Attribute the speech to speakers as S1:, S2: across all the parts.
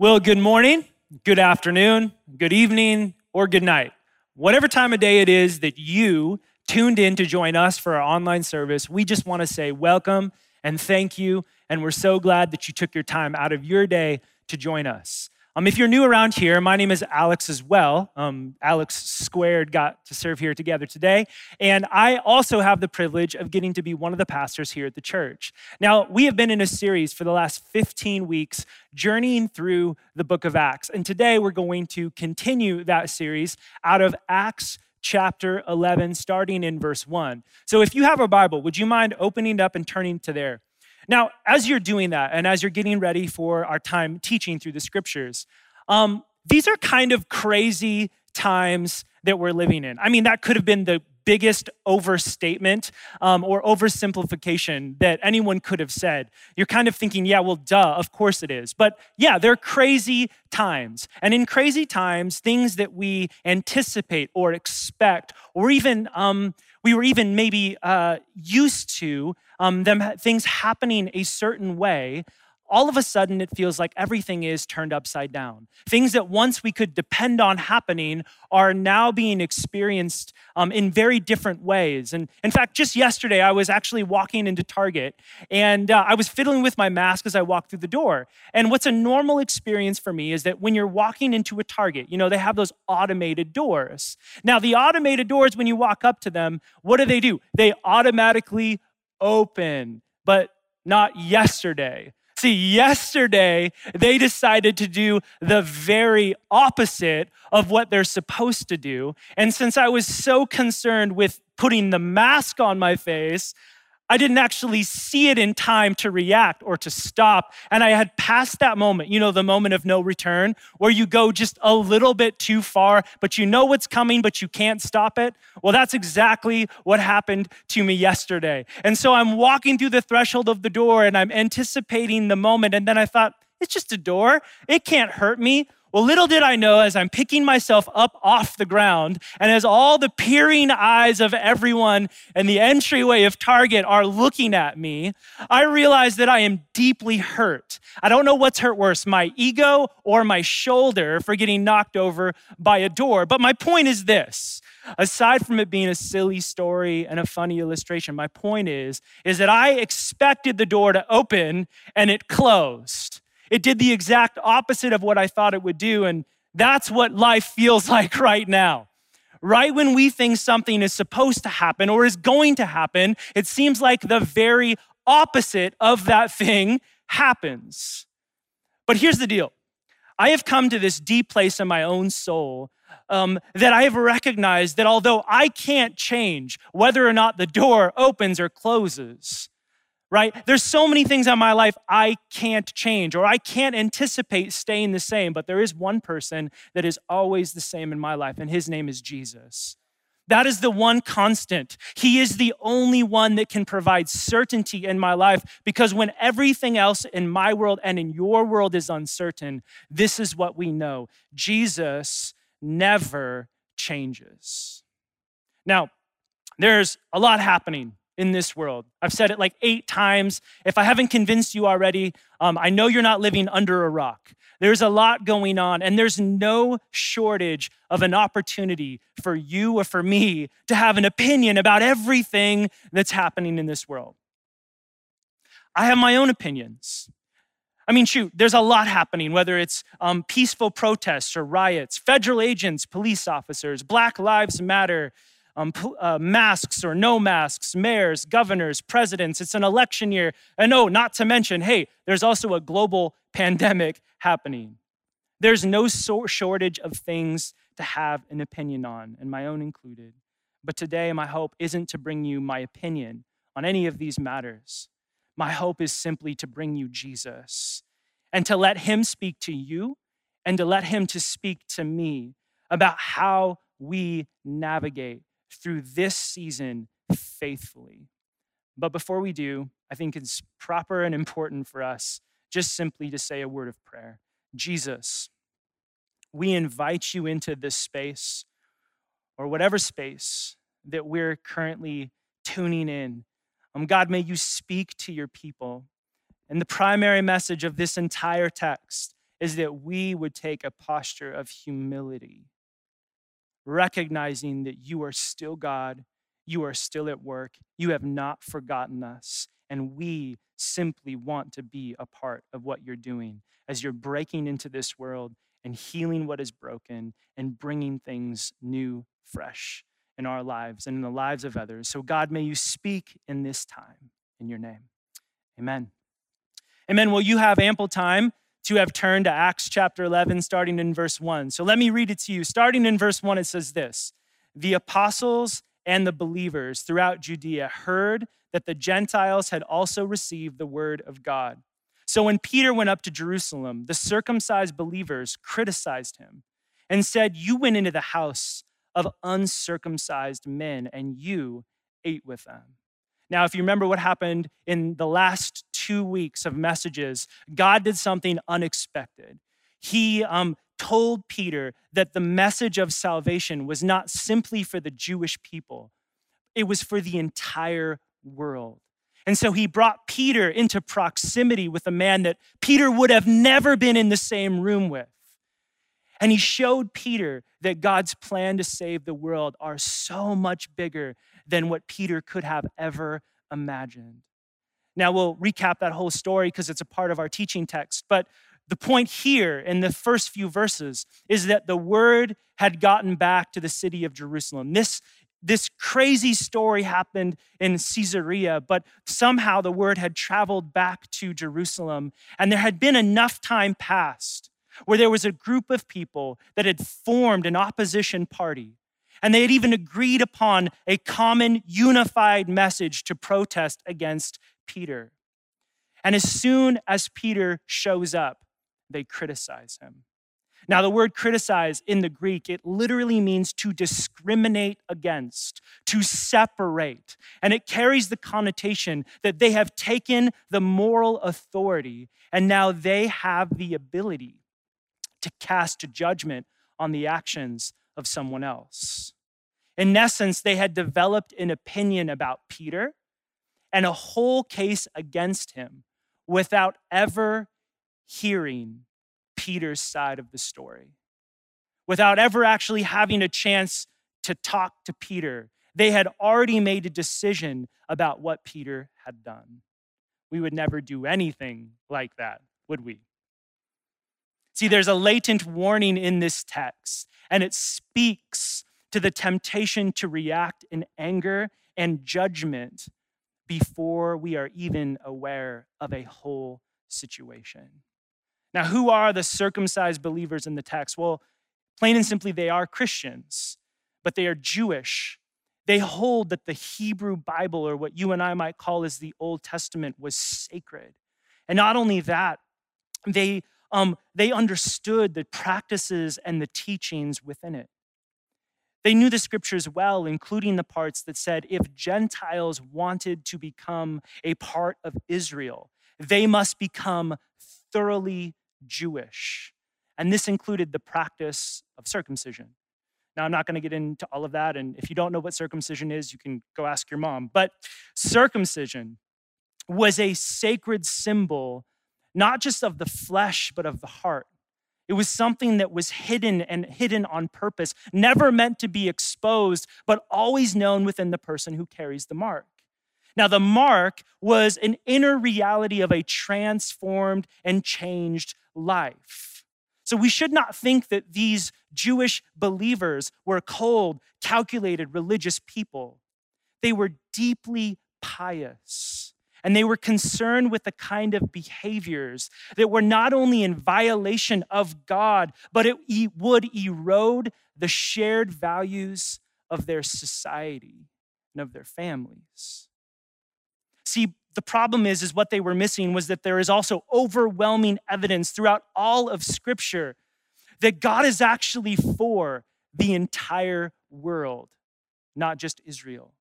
S1: Well, good morning, good afternoon, good evening, or good night. Whatever time of day it is that you tuned in to join us for our online service, we just want to say welcome and thank you. And we're so glad that you took your time out of your day to join us. Um, if you're new around here, my name is Alex as well. Um, Alex Squared got to serve here together today. And I also have the privilege of getting to be one of the pastors here at the church. Now, we have been in a series for the last 15 weeks journeying through the book of Acts. And today we're going to continue that series out of Acts chapter 11, starting in verse 1. So if you have a Bible, would you mind opening up and turning to there? Now, as you're doing that, and as you're getting ready for our time teaching through the scriptures, um, these are kind of crazy times that we're living in. I mean, that could have been the biggest overstatement um, or oversimplification that anyone could have said. You're kind of thinking, yeah, well, duh, of course it is. But yeah, they're crazy times. And in crazy times, things that we anticipate or expect, or even um, we were even maybe uh, used to um, them things happening a certain way all of a sudden it feels like everything is turned upside down. Things that once we could depend on happening are now being experienced um, in very different ways. And in fact, just yesterday, I was actually walking into Target and uh, I was fiddling with my mask as I walked through the door. And what's a normal experience for me is that when you're walking into a Target, you know, they have those automated doors. Now, the automated doors, when you walk up to them, what do they do? They automatically open. But not yesterday. See, yesterday they decided to do the very opposite of what they're supposed to do. And since I was so concerned with putting the mask on my face, I didn't actually see it in time to react or to stop. And I had passed that moment, you know, the moment of no return, where you go just a little bit too far, but you know what's coming, but you can't stop it. Well, that's exactly what happened to me yesterday. And so I'm walking through the threshold of the door and I'm anticipating the moment. And then I thought, it's just a door. It can't hurt me. Well, little did I know as I'm picking myself up off the ground, and as all the peering eyes of everyone in the entryway of Target are looking at me, I realize that I am deeply hurt. I don't know what's hurt worse, my ego or my shoulder for getting knocked over by a door. But my point is this aside from it being a silly story and a funny illustration, my point is, is that I expected the door to open and it closed. It did the exact opposite of what I thought it would do. And that's what life feels like right now. Right when we think something is supposed to happen or is going to happen, it seems like the very opposite of that thing happens. But here's the deal I have come to this deep place in my own soul um, that I have recognized that although I can't change whether or not the door opens or closes, right? There's so many things in my life I can't change or I can't anticipate staying the same, but there is one person that is always the same in my life, and his name is Jesus. That is the one constant. He is the only one that can provide certainty in my life because when everything else in my world and in your world is uncertain, this is what we know Jesus never changes. Now, there's a lot happening in this world. I've said it like eight times. If I haven't convinced you already, um, I know you're not living under a rock. There's a lot going on, and there's no shortage of an opportunity for you or for me to have an opinion about everything that's happening in this world. I have my own opinions. I mean, shoot, there's a lot happening, whether it's um, peaceful protests or riots, federal agents, police officers, Black Lives Matter, um, uh, masks or no masks, mayors, governors, presidents. It's an election year. And no, not to mention, hey, there's also a global pandemic happening. There's no so- shortage of things to have an opinion on, and my own included. But today, my hope isn't to bring you my opinion on any of these matters. My hope is simply to bring you Jesus and to let him speak to you and to let him to speak to me about how we navigate through this season faithfully. But before we do, I think it's proper and important for us just simply to say a word of prayer. Jesus, we invite you into this space or whatever space that we're currently tuning in. Um, God, may you speak to your people. And the primary message of this entire text is that we would take a posture of humility, recognizing that you are still God, you are still at work, you have not forgotten us, and we simply want to be a part of what you're doing as you're breaking into this world and healing what is broken and bringing things new, fresh in our lives and in the lives of others. So, God, may you speak in this time in your name. Amen. Amen. Well, you have ample time to have turned to Acts chapter 11, starting in verse 1. So let me read it to you. Starting in verse 1, it says this The apostles and the believers throughout Judea heard that the Gentiles had also received the word of God. So when Peter went up to Jerusalem, the circumcised believers criticized him and said, You went into the house of uncircumcised men and you ate with them. Now, if you remember what happened in the last two weeks of messages, God did something unexpected. He um, told Peter that the message of salvation was not simply for the Jewish people, it was for the entire world. And so he brought Peter into proximity with a man that Peter would have never been in the same room with. And he showed Peter that God's plan to save the world are so much bigger than what Peter could have ever imagined. Now, we'll recap that whole story because it's a part of our teaching text. But the point here in the first few verses is that the word had gotten back to the city of Jerusalem. This, this crazy story happened in Caesarea, but somehow the word had traveled back to Jerusalem, and there had been enough time passed where there was a group of people that had formed an opposition party. And they had even agreed upon a common unified message to protest against Peter. And as soon as Peter shows up, they criticize him. Now, the word criticize in the Greek, it literally means to discriminate against, to separate. And it carries the connotation that they have taken the moral authority and now they have the ability to cast judgment on the actions of someone else. In essence, they had developed an opinion about Peter and a whole case against him without ever hearing Peter's side of the story, without ever actually having a chance to talk to Peter. They had already made a decision about what Peter had done. We would never do anything like that, would we? See, there's a latent warning in this text, and it speaks to the temptation to react in anger and judgment before we are even aware of a whole situation. Now, who are the circumcised believers in the text? Well, plain and simply, they are Christians, but they are Jewish. They hold that the Hebrew Bible, or what you and I might call as the Old Testament, was sacred. And not only that, they um, they understood the practices and the teachings within it. They knew the scriptures well, including the parts that said if Gentiles wanted to become a part of Israel, they must become thoroughly Jewish. And this included the practice of circumcision. Now, I'm not going to get into all of that. And if you don't know what circumcision is, you can go ask your mom. But circumcision was a sacred symbol not just of the flesh, but of the heart. It was something that was hidden and hidden on purpose, never meant to be exposed, but always known within the person who carries the mark. Now, the mark was an inner reality of a transformed and changed life. So we should not think that these Jewish believers were cold, calculated religious people. They were deeply pious. And they were concerned with the kind of behaviors that were not only in violation of God, but it would erode the shared values of their society and of their families. See, the problem is, is what they were missing was that there is also overwhelming evidence throughout all of Scripture that God is actually for the entire world, not just Israel.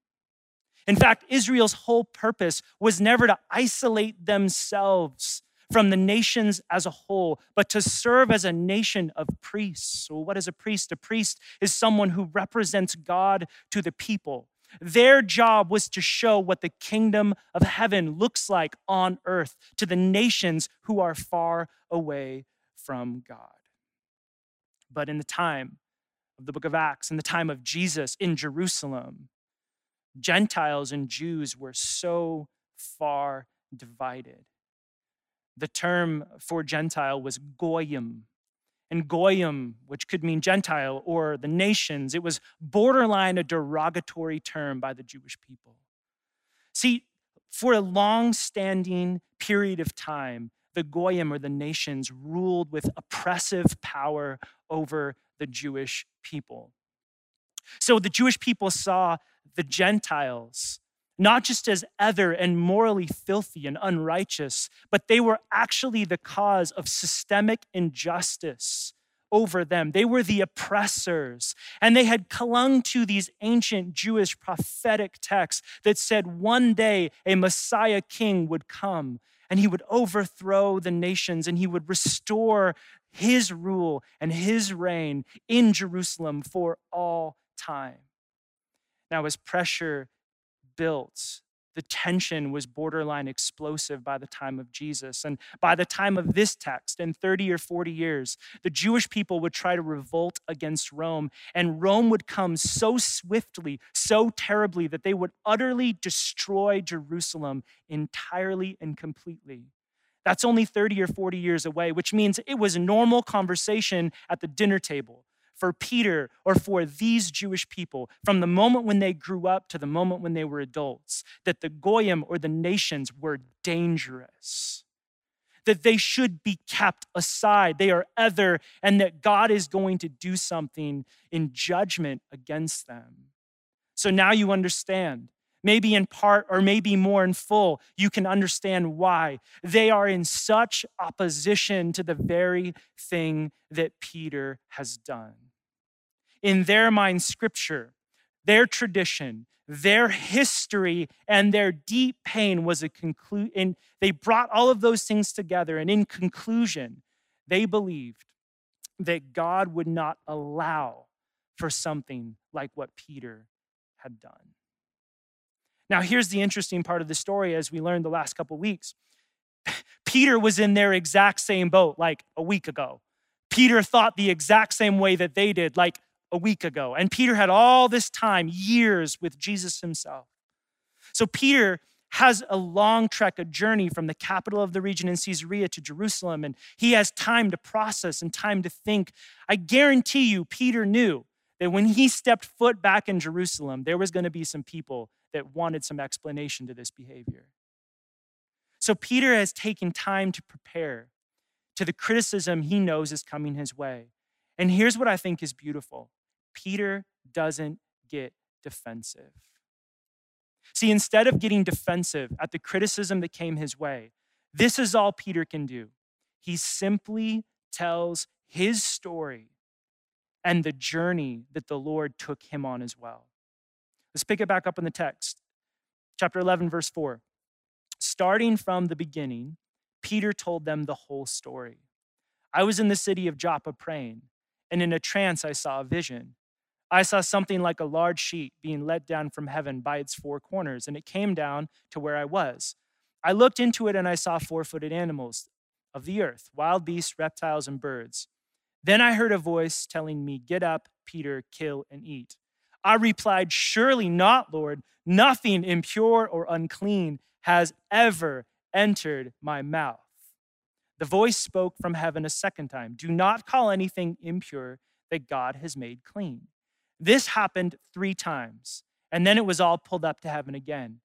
S1: In fact, Israel's whole purpose was never to isolate themselves from the nations as a whole, but to serve as a nation of priests. So, what is a priest? A priest is someone who represents God to the people. Their job was to show what the kingdom of heaven looks like on earth to the nations who are far away from God. But in the time of the book of Acts, in the time of Jesus in Jerusalem, Gentiles and Jews were so far divided. The term for Gentile was goyim, and goyim, which could mean Gentile or the nations, it was borderline a derogatory term by the Jewish people. See, for a long standing period of time, the goyim or the nations ruled with oppressive power over the Jewish people. So the Jewish people saw the Gentiles not just as other and morally filthy and unrighteous, but they were actually the cause of systemic injustice over them. They were the oppressors. And they had clung to these ancient Jewish prophetic texts that said one day a Messiah king would come and he would overthrow the nations and he would restore his rule and his reign in Jerusalem for all time. Now, as pressure built, the tension was borderline explosive by the time of Jesus. And by the time of this text, in 30 or 40 years, the Jewish people would try to revolt against Rome, and Rome would come so swiftly, so terribly, that they would utterly destroy Jerusalem entirely and completely. That's only 30 or 40 years away, which means it was normal conversation at the dinner table for Peter or for these Jewish people from the moment when they grew up to the moment when they were adults that the Goyim or the nations were dangerous, that they should be kept aside. They are other, and that God is going to do something in judgment against them. So now you understand. Maybe in part or maybe more in full, you can understand why. They are in such opposition to the very thing that Peter has done in their mind, Scripture, their tradition, their history, and their deep pain was a conclusion. And they brought all of those things together. And in conclusion, they believed that God would not allow for something like what Peter had done. Now, here's the interesting part of the story as we learned the last couple weeks. Peter was in their exact same boat like a week ago. Peter thought the exact same way that they did, like a week ago. And Peter had all this time, years with Jesus himself. So Peter has a long trek, a journey from the capital of the region in Caesarea to Jerusalem, and he has time to process and time to think. I guarantee you, Peter knew that when he stepped foot back in Jerusalem, there was going to be some people that wanted some explanation to this behavior. So Peter has taken time to prepare to the criticism he knows is coming his way. And here's what I think is beautiful Peter doesn't get defensive. See, instead of getting defensive at the criticism that came his way, this is all Peter can do. He simply tells his story and the journey that the Lord took him on as well. Let's pick it back up in the text. Chapter 11, verse 4. Starting from the beginning, Peter told them the whole story. I was in the city of Joppa praying, and in a trance I saw a vision. I saw something like a large sheet being let down from heaven by its four corners, and it came down to where I was. I looked into it and I saw four footed animals of the earth, wild beasts, reptiles, and birds. Then I heard a voice telling me, Get up, Peter, kill and eat. I replied, Surely not, Lord. Nothing impure or unclean has ever entered my mouth. The voice spoke from heaven a second time Do not call anything impure that God has made clean. This happened three times, and then it was all pulled up to heaven again.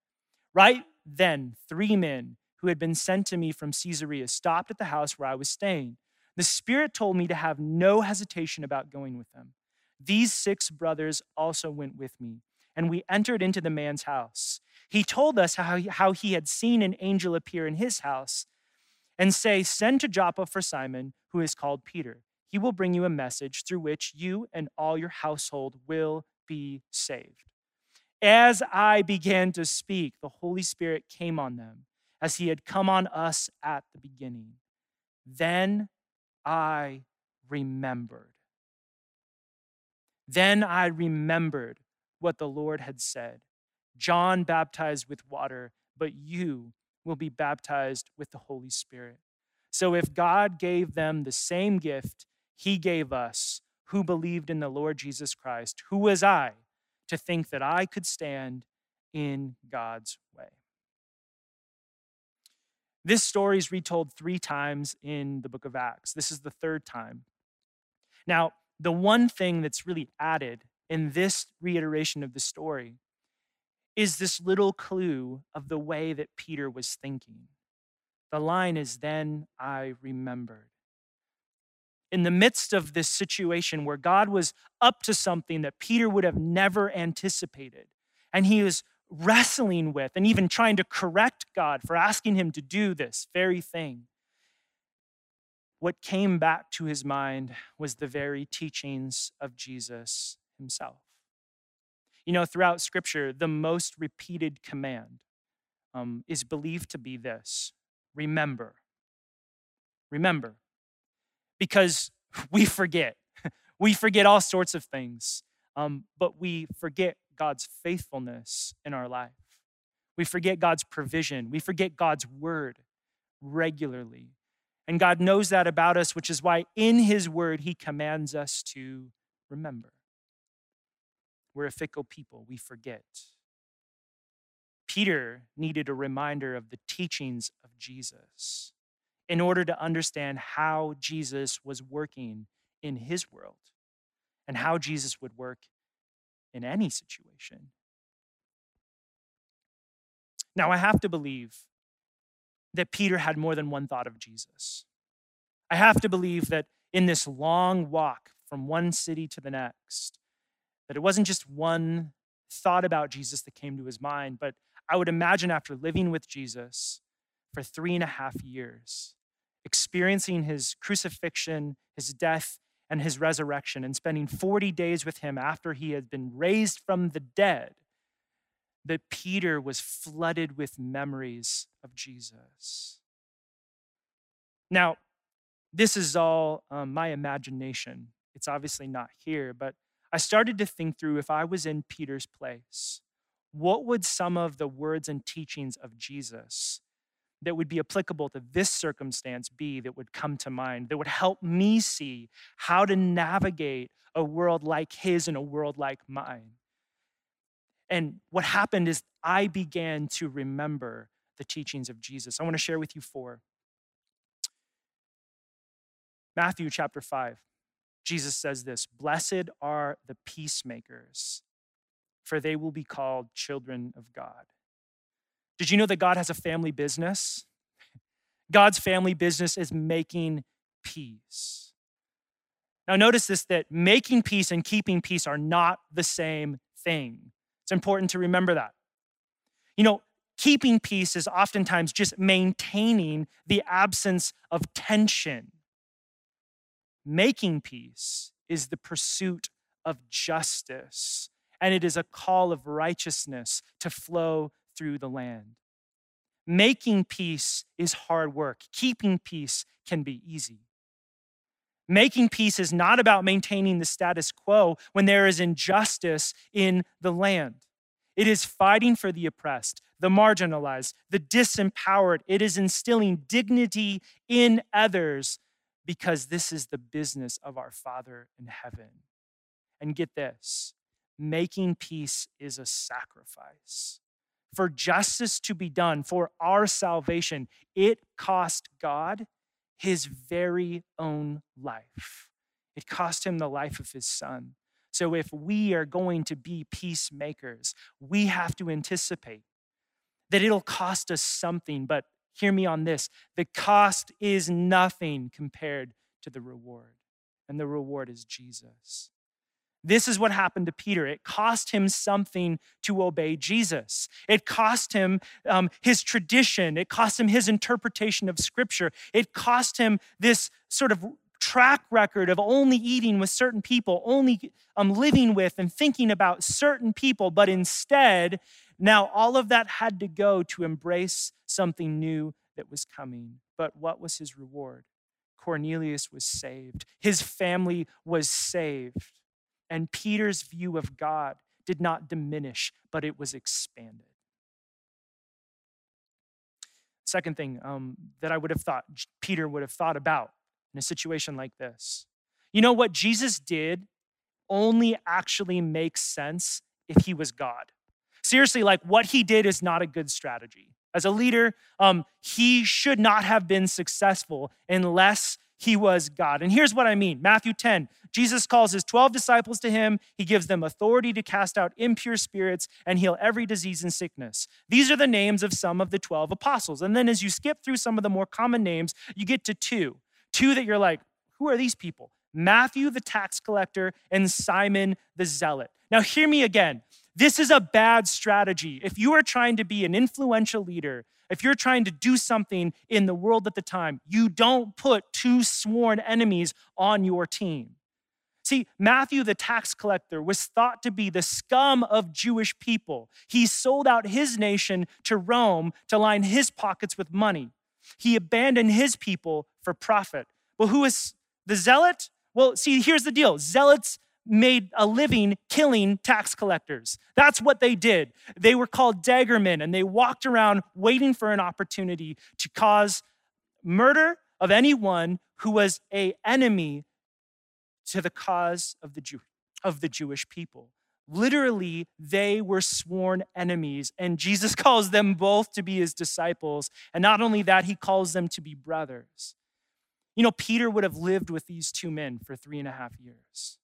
S1: Right then, three men who had been sent to me from Caesarea stopped at the house where I was staying. The Spirit told me to have no hesitation about going with them. These six brothers also went with me, and we entered into the man's house. He told us how he, how he had seen an angel appear in his house and say, Send to Joppa for Simon, who is called Peter he will bring you a message through which you and all your household will be saved. As I began to speak, the Holy Spirit came on them as he had come on us at the beginning. Then I remembered. Then I remembered what the Lord had said John baptized with water, but you will be baptized with the Holy Spirit. So if God gave them the same gift he gave us, who believed in the Lord Jesus Christ, who was I to think that I could stand in God's way? This story is retold three times in the book of Acts. This is the third time. Now, the one thing that's really added in this reiteration of the story is this little clue of the way that Peter was thinking. The line is, Then I remembered. In the midst of this situation where God was up to something that Peter would have never anticipated, and he was wrestling with and even trying to correct God for asking him to do this very thing, what came back to his mind was the very teachings of Jesus himself. You know, throughout Scripture, the most repeated command um, is believed to be this remember. Remember. Because we forget. we forget all sorts of things, um, but we forget God's faithfulness in our life. We forget God's provision. We forget God's word regularly. And God knows that about us, which is why in His word He commands us to remember. We're a fickle people, we forget. Peter needed a reminder of the teachings of Jesus in order to understand how Jesus was working in his world and how Jesus would work in any situation. Now, I have to believe that Peter had more than one thought of Jesus. I have to believe that in this long walk from one city to the next, that it wasn't just one thought about Jesus that came to his mind, but I would imagine after living with Jesus for three and a half years, experiencing his crucifixion, his death, and his resurrection, and spending 40 days with him after he had been raised from the dead, that Peter was flooded with memories of Jesus. Now, this is all um, my imagination. It's obviously not here, but I started to think through if I was in Peter's place, what would some of the words and teachings of Jesus that would be applicable to this circumstance be that would come to mind, that would help me see how to navigate a world like his and a world like mine. And what happened is I began to remember the teachings of Jesus. I want to share with you four. Matthew chapter 5, Jesus says this Blessed are the peacemakers, for they will be called children of God. Did you know that God has a family business? God's family business is making peace. Now, notice this that making peace and keeping peace are not the same thing. It's important to remember that. You know, keeping peace is oftentimes just maintaining the absence of tension. Making peace is the pursuit of justice, and it is a call of righteousness to flow through the land. Making peace is hard work, keeping peace can be easy. Making peace is not about maintaining the status quo when there is injustice in the land. It is fighting for the oppressed, the marginalized, the disempowered. It is instilling dignity in others because this is the business of our Father in heaven. And get this making peace is a sacrifice for justice to be done, for our salvation, it cost God his very own life. It cost him the life of his son. So if we are going to be peacemakers, we have to anticipate that it'll cost us something, but hear me on this the cost is nothing compared to the reward, and the reward is Jesus. This is what happened to Peter. It cost him something to obey Jesus. It cost him um, his tradition. It cost him his interpretation of Scripture. It cost him this sort of track record of only eating with certain people, only um, living with and thinking about certain people. But instead, now all of that had to go to embrace something new that was coming. But what was his reward? Cornelius was saved, his family was saved. And Peter's view of God did not diminish, but it was expanded. Second thing um, that I would have thought Peter would have thought about in a situation like this. You know what Jesus did only actually makes sense if he was God. Seriously, like what he did is not a good strategy. As a leader, um, he should not have been successful unless he was God. And here's what I mean Matthew 10, Jesus calls his 12 disciples to him. He gives them authority to cast out impure spirits and heal every disease and sickness. These are the names of some of the 12 apostles. And then as you skip through some of the more common names, you get to two. Two that you're like, who are these people? Matthew the tax collector and Simon the zealot. Now, hear me again. This is a bad strategy. If you are trying to be an influential leader, if you're trying to do something in the world at the time, you don't put two sworn enemies on your team. See, Matthew the tax collector was thought to be the scum of Jewish people. He sold out his nation to Rome to line his pockets with money. He abandoned his people for profit. Well, who is the zealot? Well, see, here's the deal zealots made a living killing tax collectors. That's what they did. They were called daggermen and they walked around waiting for an opportunity to cause murder of anyone who was a enemy to the cause of the Jew, of the Jewish people. Literally, they were sworn enemies, and Jesus calls them both to be his disciples. And not only that, he calls them to be brothers. You know, Peter would have lived with these two men for three and a half years.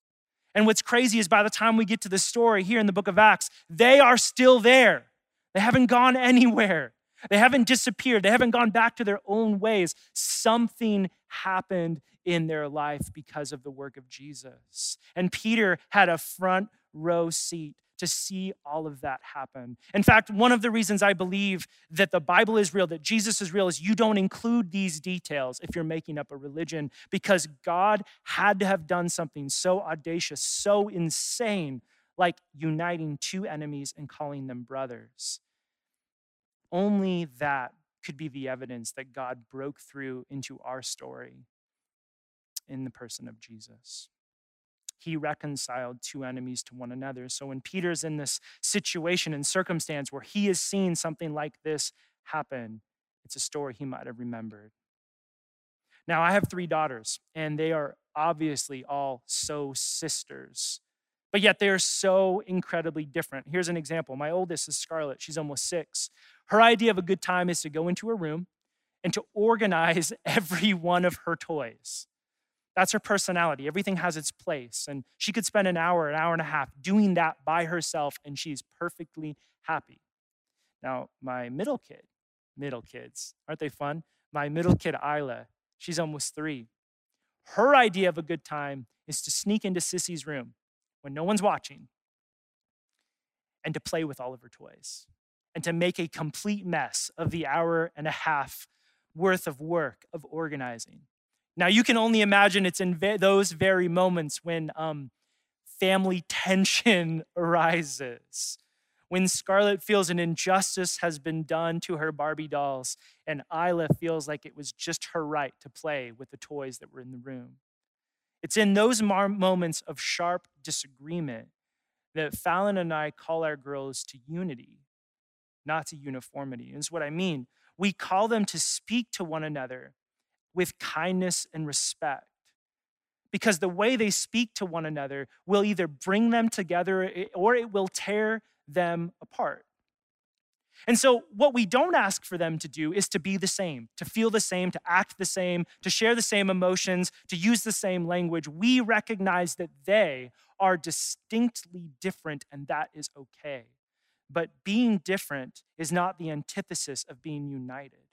S1: And what's crazy is by the time we get to the story here in the book of Acts, they are still there. They haven't gone anywhere. They haven't disappeared. They haven't gone back to their own ways. Something happened in their life because of the work of Jesus. And Peter had a front row seat to see all of that happen. In fact, one of the reasons I believe that the Bible is real, that Jesus is real, is you don't include these details if you're making up a religion because God had to have done something so audacious, so insane, like uniting two enemies and calling them brothers. Only that could be the evidence that God broke through into our story in the person of Jesus he reconciled two enemies to one another. So when Peter's in this situation and circumstance where he has seen something like this happen, it's a story he might have remembered. Now, I have three daughters, and they are obviously all so sisters, but yet they are so incredibly different. Here's an example my oldest is Scarlett, she's almost six. Her idea of a good time is to go into her room and to organize every one of her toys. That's her personality. Everything has its place. And she could spend an hour, an hour and a half doing that by herself, and she's perfectly happy. Now, my middle kid, middle kids, aren't they fun? My middle kid, Isla, she's almost three. Her idea of a good time is to sneak into Sissy's room when no one's watching and to play with all of her toys and to make a complete mess of the hour and a half worth of work of organizing. Now, you can only imagine it's in ve- those very moments when um, family tension arises, when Scarlett feels an injustice has been done to her Barbie dolls, and Isla feels like it was just her right to play with the toys that were in the room. It's in those mar- moments of sharp disagreement that Fallon and I call our girls to unity, not to uniformity. And it's what I mean. We call them to speak to one another with kindness and respect. Because the way they speak to one another will either bring them together eh, or it will tear them apart. And so, what we don't ask for them to do is to be the same, to feel the same, to act the same, to share the same emotions, to use the same language. We recognize that they are distinctly different, and that is okay. But being different is not the antithesis of being united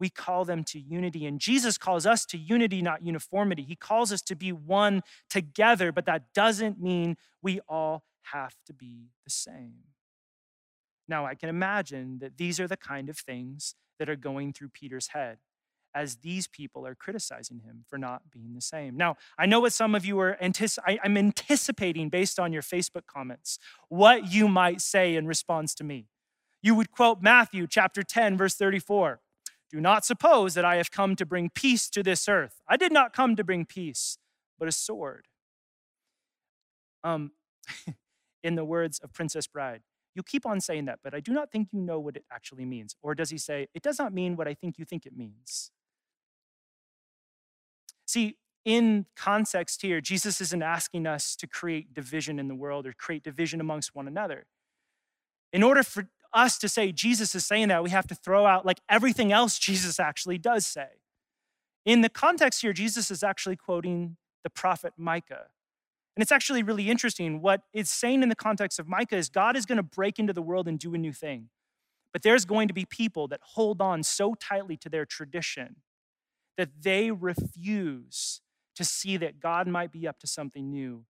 S1: we call them to unity. And Jesus calls us to unity, not uniformity. He calls us to be one together, but that doesn't mean we all have to be the same. Now, I can imagine that these are the kind of things that are going through Peter's head as these people are criticizing him for not being the same. Now, I know what some of you are I'm anticipating based on your Facebook comments what you might say in response to me. You would quote Matthew chapter 10, verse 34. Do not suppose that I have come to bring peace to this earth. I did not come to bring peace, but a sword. Um, in the words of Princess Bride, You keep on saying that, but I do not think you know what it actually means. Or does he say, It does not mean what I think you think it means? See, in context here, Jesus isn't asking us to create division in the world or create division amongst one another. In order for us to say Jesus is saying that, we have to throw out like everything else Jesus actually does say. In the context here, Jesus is actually quoting the prophet Micah. And it's actually really interesting. What it's saying in the context of Micah is God is going to break into the world and do a new thing. But there's going to be people that hold on so tightly to their tradition that they refuse to see that God might be up to something new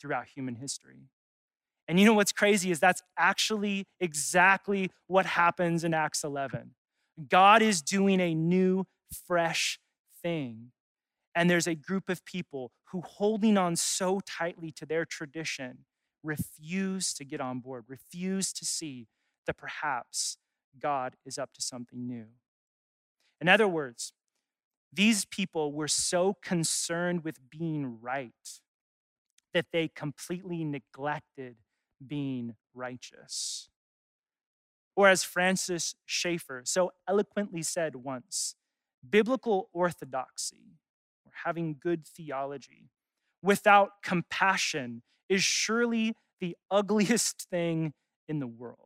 S1: throughout human history. And you know what's crazy is that's actually exactly what happens in Acts 11. God is doing a new, fresh thing. And there's a group of people who, holding on so tightly to their tradition, refuse to get on board, refuse to see that perhaps God is up to something new. In other words, these people were so concerned with being right that they completely neglected being righteous. Or as Francis Schaeffer so eloquently said once, biblical orthodoxy, or having good theology, without compassion is surely the ugliest thing in the world.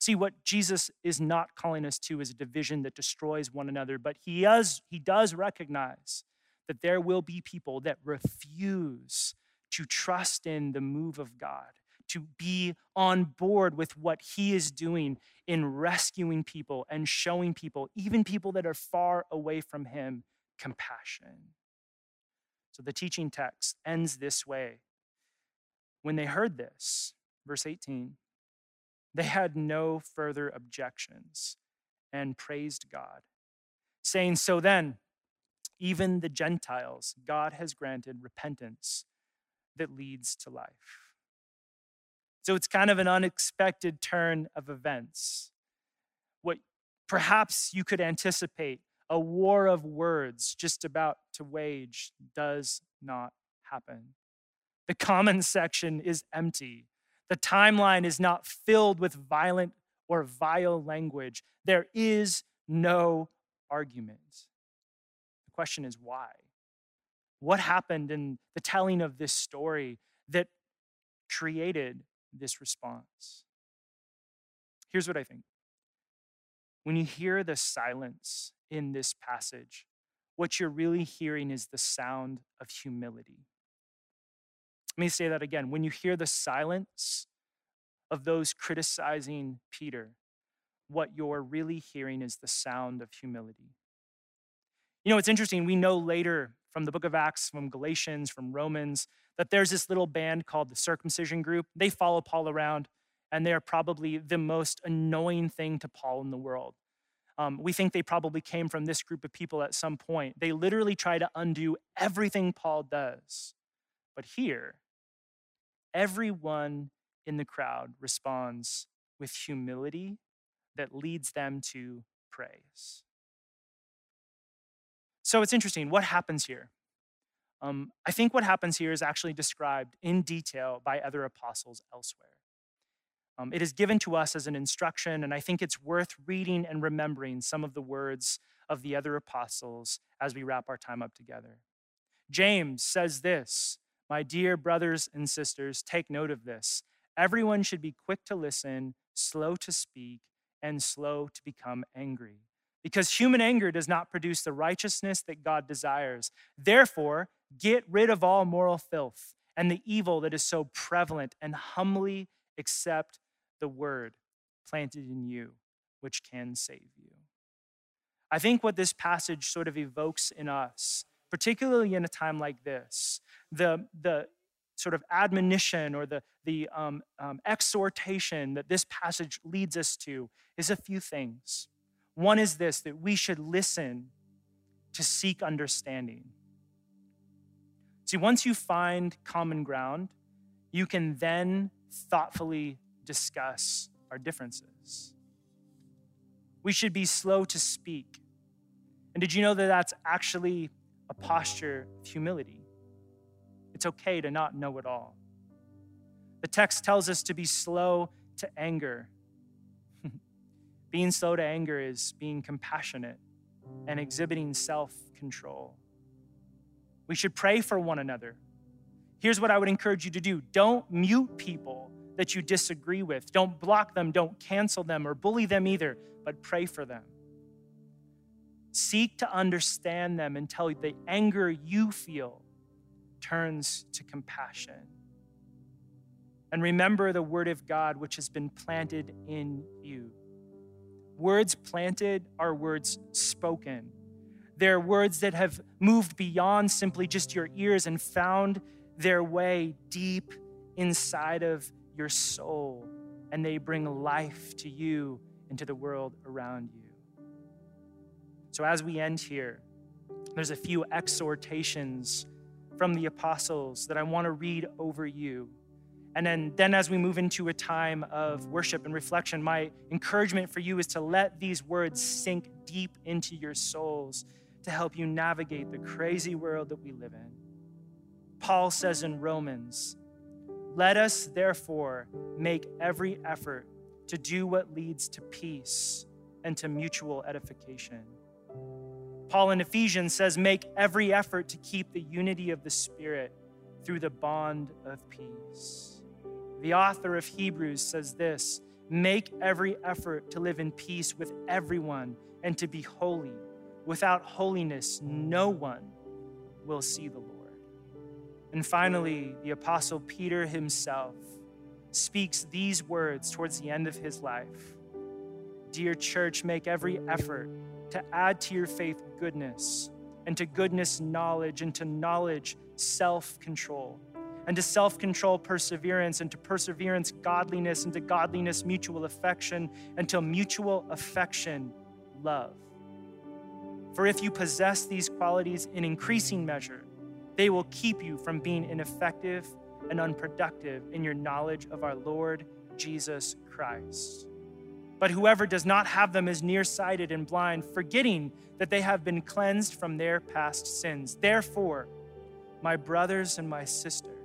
S1: See, what Jesus is not calling us to is a division that destroys one another, but he does, he does recognize that there will be people that refuse to trust in the move of God, to be on board with what he is doing in rescuing people and showing people, even people that are far away from him, compassion. So the teaching text ends this way. When they heard this, verse 18, they had no further objections and praised God, saying, So then, even the Gentiles, God has granted repentance that leads to life. So it's kind of an unexpected turn of events. What perhaps you could anticipate a war of words just about to wage does not happen. The comment section is empty. The timeline is not filled with violent or vile language. There is no argument. The question is why? What happened in the telling of this story that created this response? Here's what I think. When you hear the silence in this passage, what you're really hearing is the sound of humility. Let me say that again. When you hear the silence of those criticizing Peter, what you're really hearing is the sound of humility. You know, it's interesting. We know later from the book of Acts, from Galatians, from Romans, that there's this little band called the circumcision group. They follow Paul around, and they're probably the most annoying thing to Paul in the world. Um, we think they probably came from this group of people at some point. They literally try to undo everything Paul does. But here, everyone in the crowd responds with humility that leads them to praise. So it's interesting. What happens here? Um, I think what happens here is actually described in detail by other apostles elsewhere. Um, it is given to us as an instruction, and I think it's worth reading and remembering some of the words of the other apostles as we wrap our time up together. James says this my dear brothers and sisters, take note of this. Everyone should be quick to listen, slow to speak, and slow to become angry. Because human anger does not produce the righteousness that God desires. Therefore, get rid of all moral filth and the evil that is so prevalent, and humbly accept the word planted in you, which can save you. I think what this passage sort of evokes in us particularly in a time like this. The, the sort of admonition or the, the um, um, exhortation that this passage leads us to is a few things. One is this that we should listen to seek understanding. See, once you find common ground, you can then thoughtfully discuss our differences. We should be slow to speak. And did you know that that's actually a posture of humility. It's okay to not know it all. The text tells us to be slow to anger. Being slow to anger is being compassionate and exhibiting self control. We should pray for one another. Here's what I would encourage you to do don't mute people that you disagree with. Don't block them, don't cancel them, or bully them either, but pray for them. Seek to understand them until the anger you feel turns to compassion. And remember the word of God which has been planted in you. Words planted are words spoken. They're words that have moved beyond simply just your ears and found their way deep inside of your soul, and they bring life to you and to the world around you. So, as we end here, there's a few exhortations from the apostles that I want to read over you. And then, then, as we move into a time of worship and reflection, my encouragement for you is to let these words sink deep into your souls to help you navigate the crazy world that we live in. Paul says in Romans, Let us therefore make every effort to do what leads to peace and to mutual edification. Paul in Ephesians says, Make every effort to keep the unity of the Spirit through the bond of peace. The author of Hebrews says this Make every effort to live in peace with everyone and to be holy. Without holiness, no one will see the Lord. And finally, the Apostle Peter himself speaks these words towards the end of his life Dear church, make every effort to add to your faith goodness, and to goodness, knowledge, and to knowledge, self control, and to self control, perseverance, and to perseverance, godliness, and to godliness, mutual affection, to mutual affection, love. For if you possess these qualities in increasing measure, they will keep you from being ineffective and unproductive in your knowledge of our Lord Jesus Christ. But whoever does not have them is nearsighted and blind, forgetting that they have been cleansed from their past sins. Therefore, my brothers and my sisters,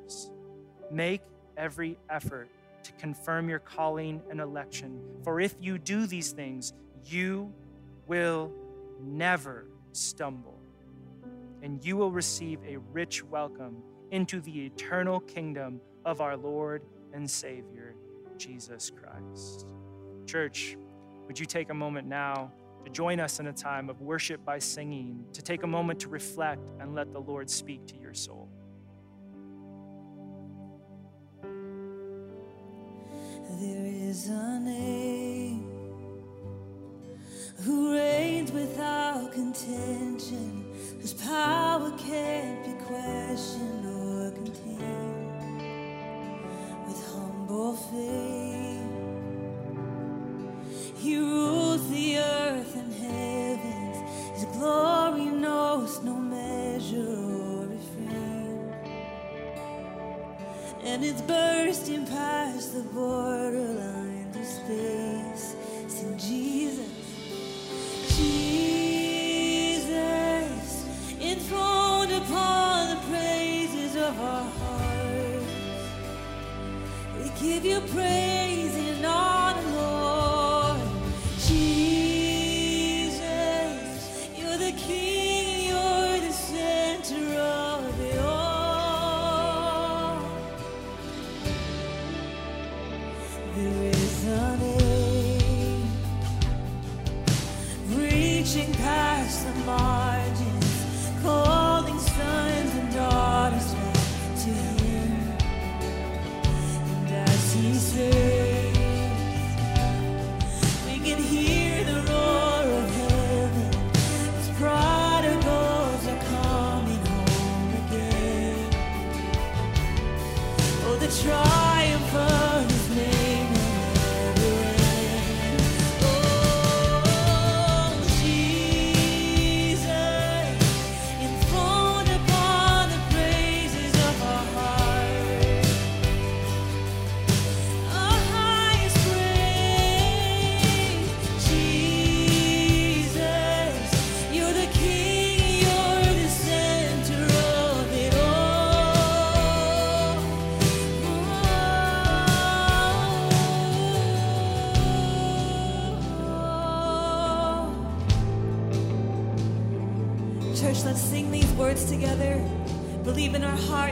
S1: make every effort to confirm your calling and election. For if you do these things, you will never stumble, and you will receive a rich welcome into the eternal kingdom of our Lord and Savior, Jesus Christ. Church, would you take a moment now to join us in a time of worship by singing, to take a moment to reflect and let the Lord speak to your soul?
S2: There is a name who reigns without contention, whose power can't be questioned or contained. With humble faith. He rules the earth and heavens. His glory knows no measure or refrain. And it's bursting past the borderline of space. Sing Jesus, Jesus, enthroned upon the praises of our hearts. We give you praise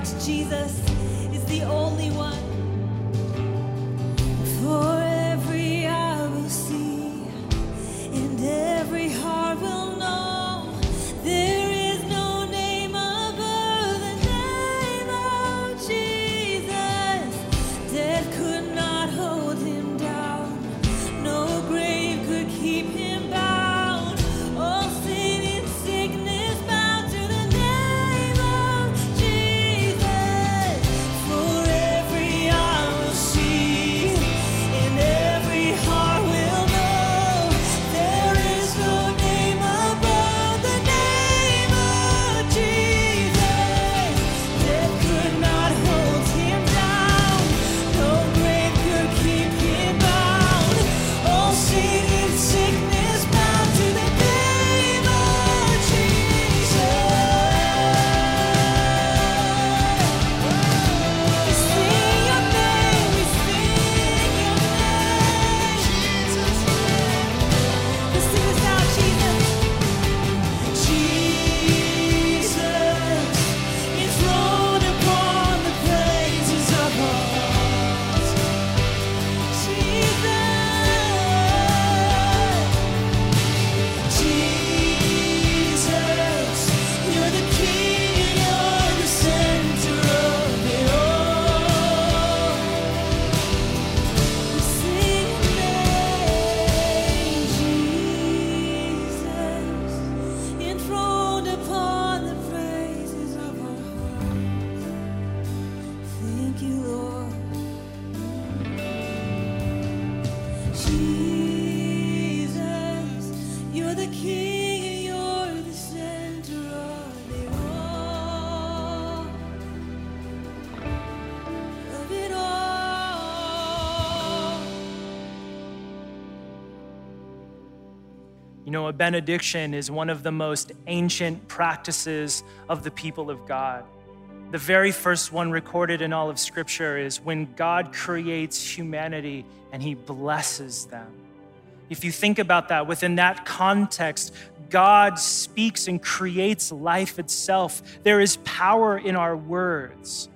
S2: Jesus
S1: know, a benediction is one of the most ancient practices of the people of God. The very first one recorded in all of Scripture is when God creates humanity and he blesses them. If you think about that within that context, God speaks and creates life itself. There is power in our words,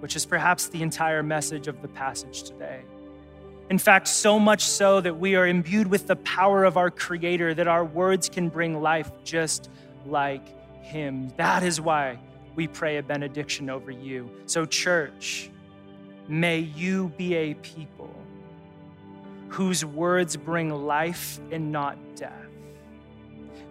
S1: which is perhaps the entire message of the passage today. In fact, so much so that we are imbued with the power of our Creator, that our words can bring life just like Him. That is why we pray a benediction over you. So, church, may you be a people whose words bring life and not death.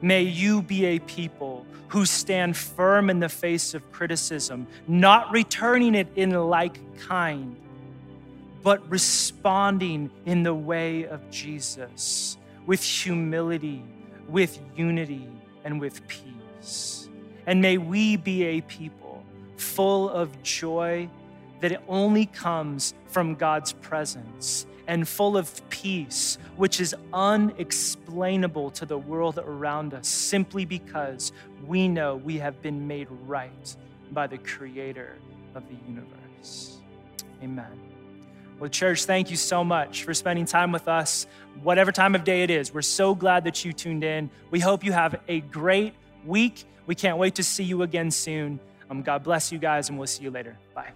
S1: May you be a people who stand firm in the face of criticism, not returning it in like kind but responding in the way of Jesus with humility, with unity, and with peace. And may we be a people full of joy that only comes from God's presence and full of peace, which is unexplainable to the world around us simply because we know we have been made right by the Creator of the universe. Amen. Well, church, thank you so much for spending time with us, whatever time of day it is. We're so glad that you tuned in. We hope you have a great week. We can't wait to see you again soon. Um, God bless you guys, and we'll see you later. Bye.